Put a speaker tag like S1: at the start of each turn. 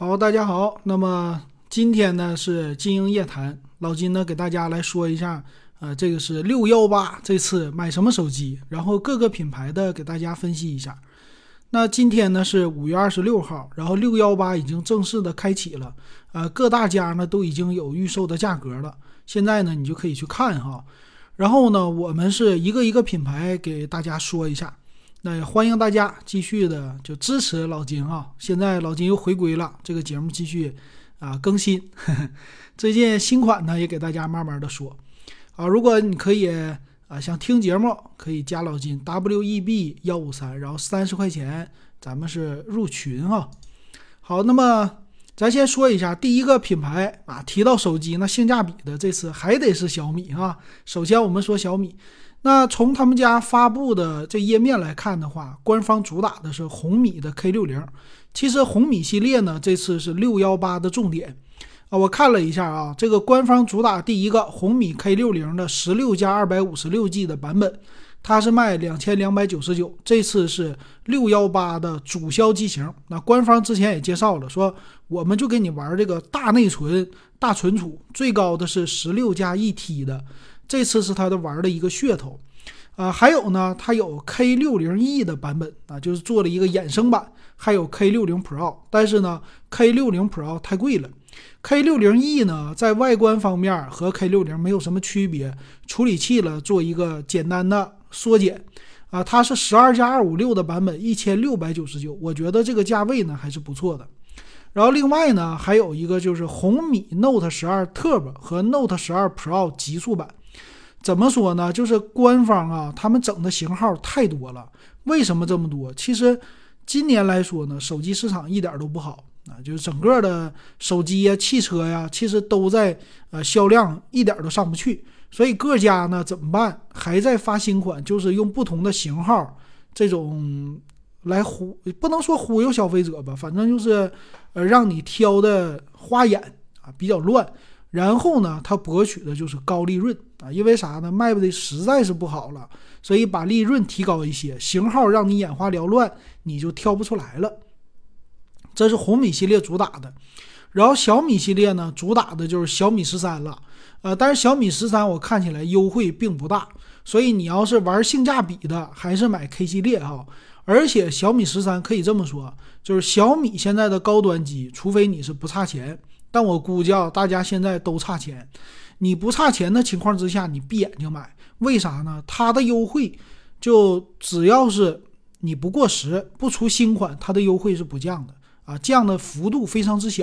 S1: 好，大家好。那么今天呢是金鹰夜谈，老金呢给大家来说一下，呃，这个是六幺八这次买什么手机，然后各个品牌的给大家分析一下。那今天呢是五月二十六号，然后六幺八已经正式的开启了，呃，各大家呢都已经有预售的价格了，现在呢你就可以去看哈。然后呢，我们是一个一个品牌给大家说一下。那也欢迎大家继续的就支持老金啊！现在老金又回归了，这个节目继续啊更新。最近新款呢也给大家慢慢的说啊。如果你可以啊想听节目，可以加老金 W E B 幺五三，然后三十块钱咱们是入群哈。好，那么咱先说一下第一个品牌啊，提到手机那性价比的这次还得是小米啊。首先我们说小米。那从他们家发布的这页面来看的话，官方主打的是红米的 K 六零。其实红米系列呢，这次是六幺八的重点啊。我看了一下啊，这个官方主打第一个红米 K 六零的十六加二百五十六 G 的版本，它是卖两千两百九十九。这次是六幺八的主销机型。那官方之前也介绍了，说我们就给你玩这个大内存、大存储，最高的是十六加一 T 的。这次是它的玩的一个噱头，啊，还有呢，它有 K 六零 E 的版本啊，就是做了一个衍生版，还有 K 六零 Pro，但是呢，K 六零 Pro 太贵了，K 六零 E 呢，在外观方面和 K 六零没有什么区别，处理器了做一个简单的缩减，啊，它是十二加二五六的版本，一千六百九十九，我觉得这个价位呢还是不错的。然后另外呢，还有一个就是红米 Note 十二 Turbo 和 Note 十二 Pro 极速版。怎么说呢？就是官方啊，他们整的型号太多了。为什么这么多？其实今年来说呢，手机市场一点都不好啊，就是整个的手机呀、汽车呀，其实都在呃销量一点都上不去。所以各家呢怎么办？还在发新款，就是用不同的型号这种来忽，不能说忽悠消费者吧，反正就是呃让你挑的花眼啊，比较乱。然后呢，它博取的就是高利润啊，因为啥呢？卖的实在是不好了，所以把利润提高一些，型号让你眼花缭乱，你就挑不出来了。这是红米系列主打的，然后小米系列呢，主打的就是小米十三了。呃，但是小米十三我看起来优惠并不大，所以你要是玩性价比的，还是买 K 系列哈。而且小米十三可以这么说，就是小米现在的高端机，除非你是不差钱。但我估计啊，大家现在都差钱。你不差钱的情况之下，你闭眼睛买，为啥呢？它的优惠就只要是你不过时，不出新款，它的优惠是不降的啊，降的幅度非常之小。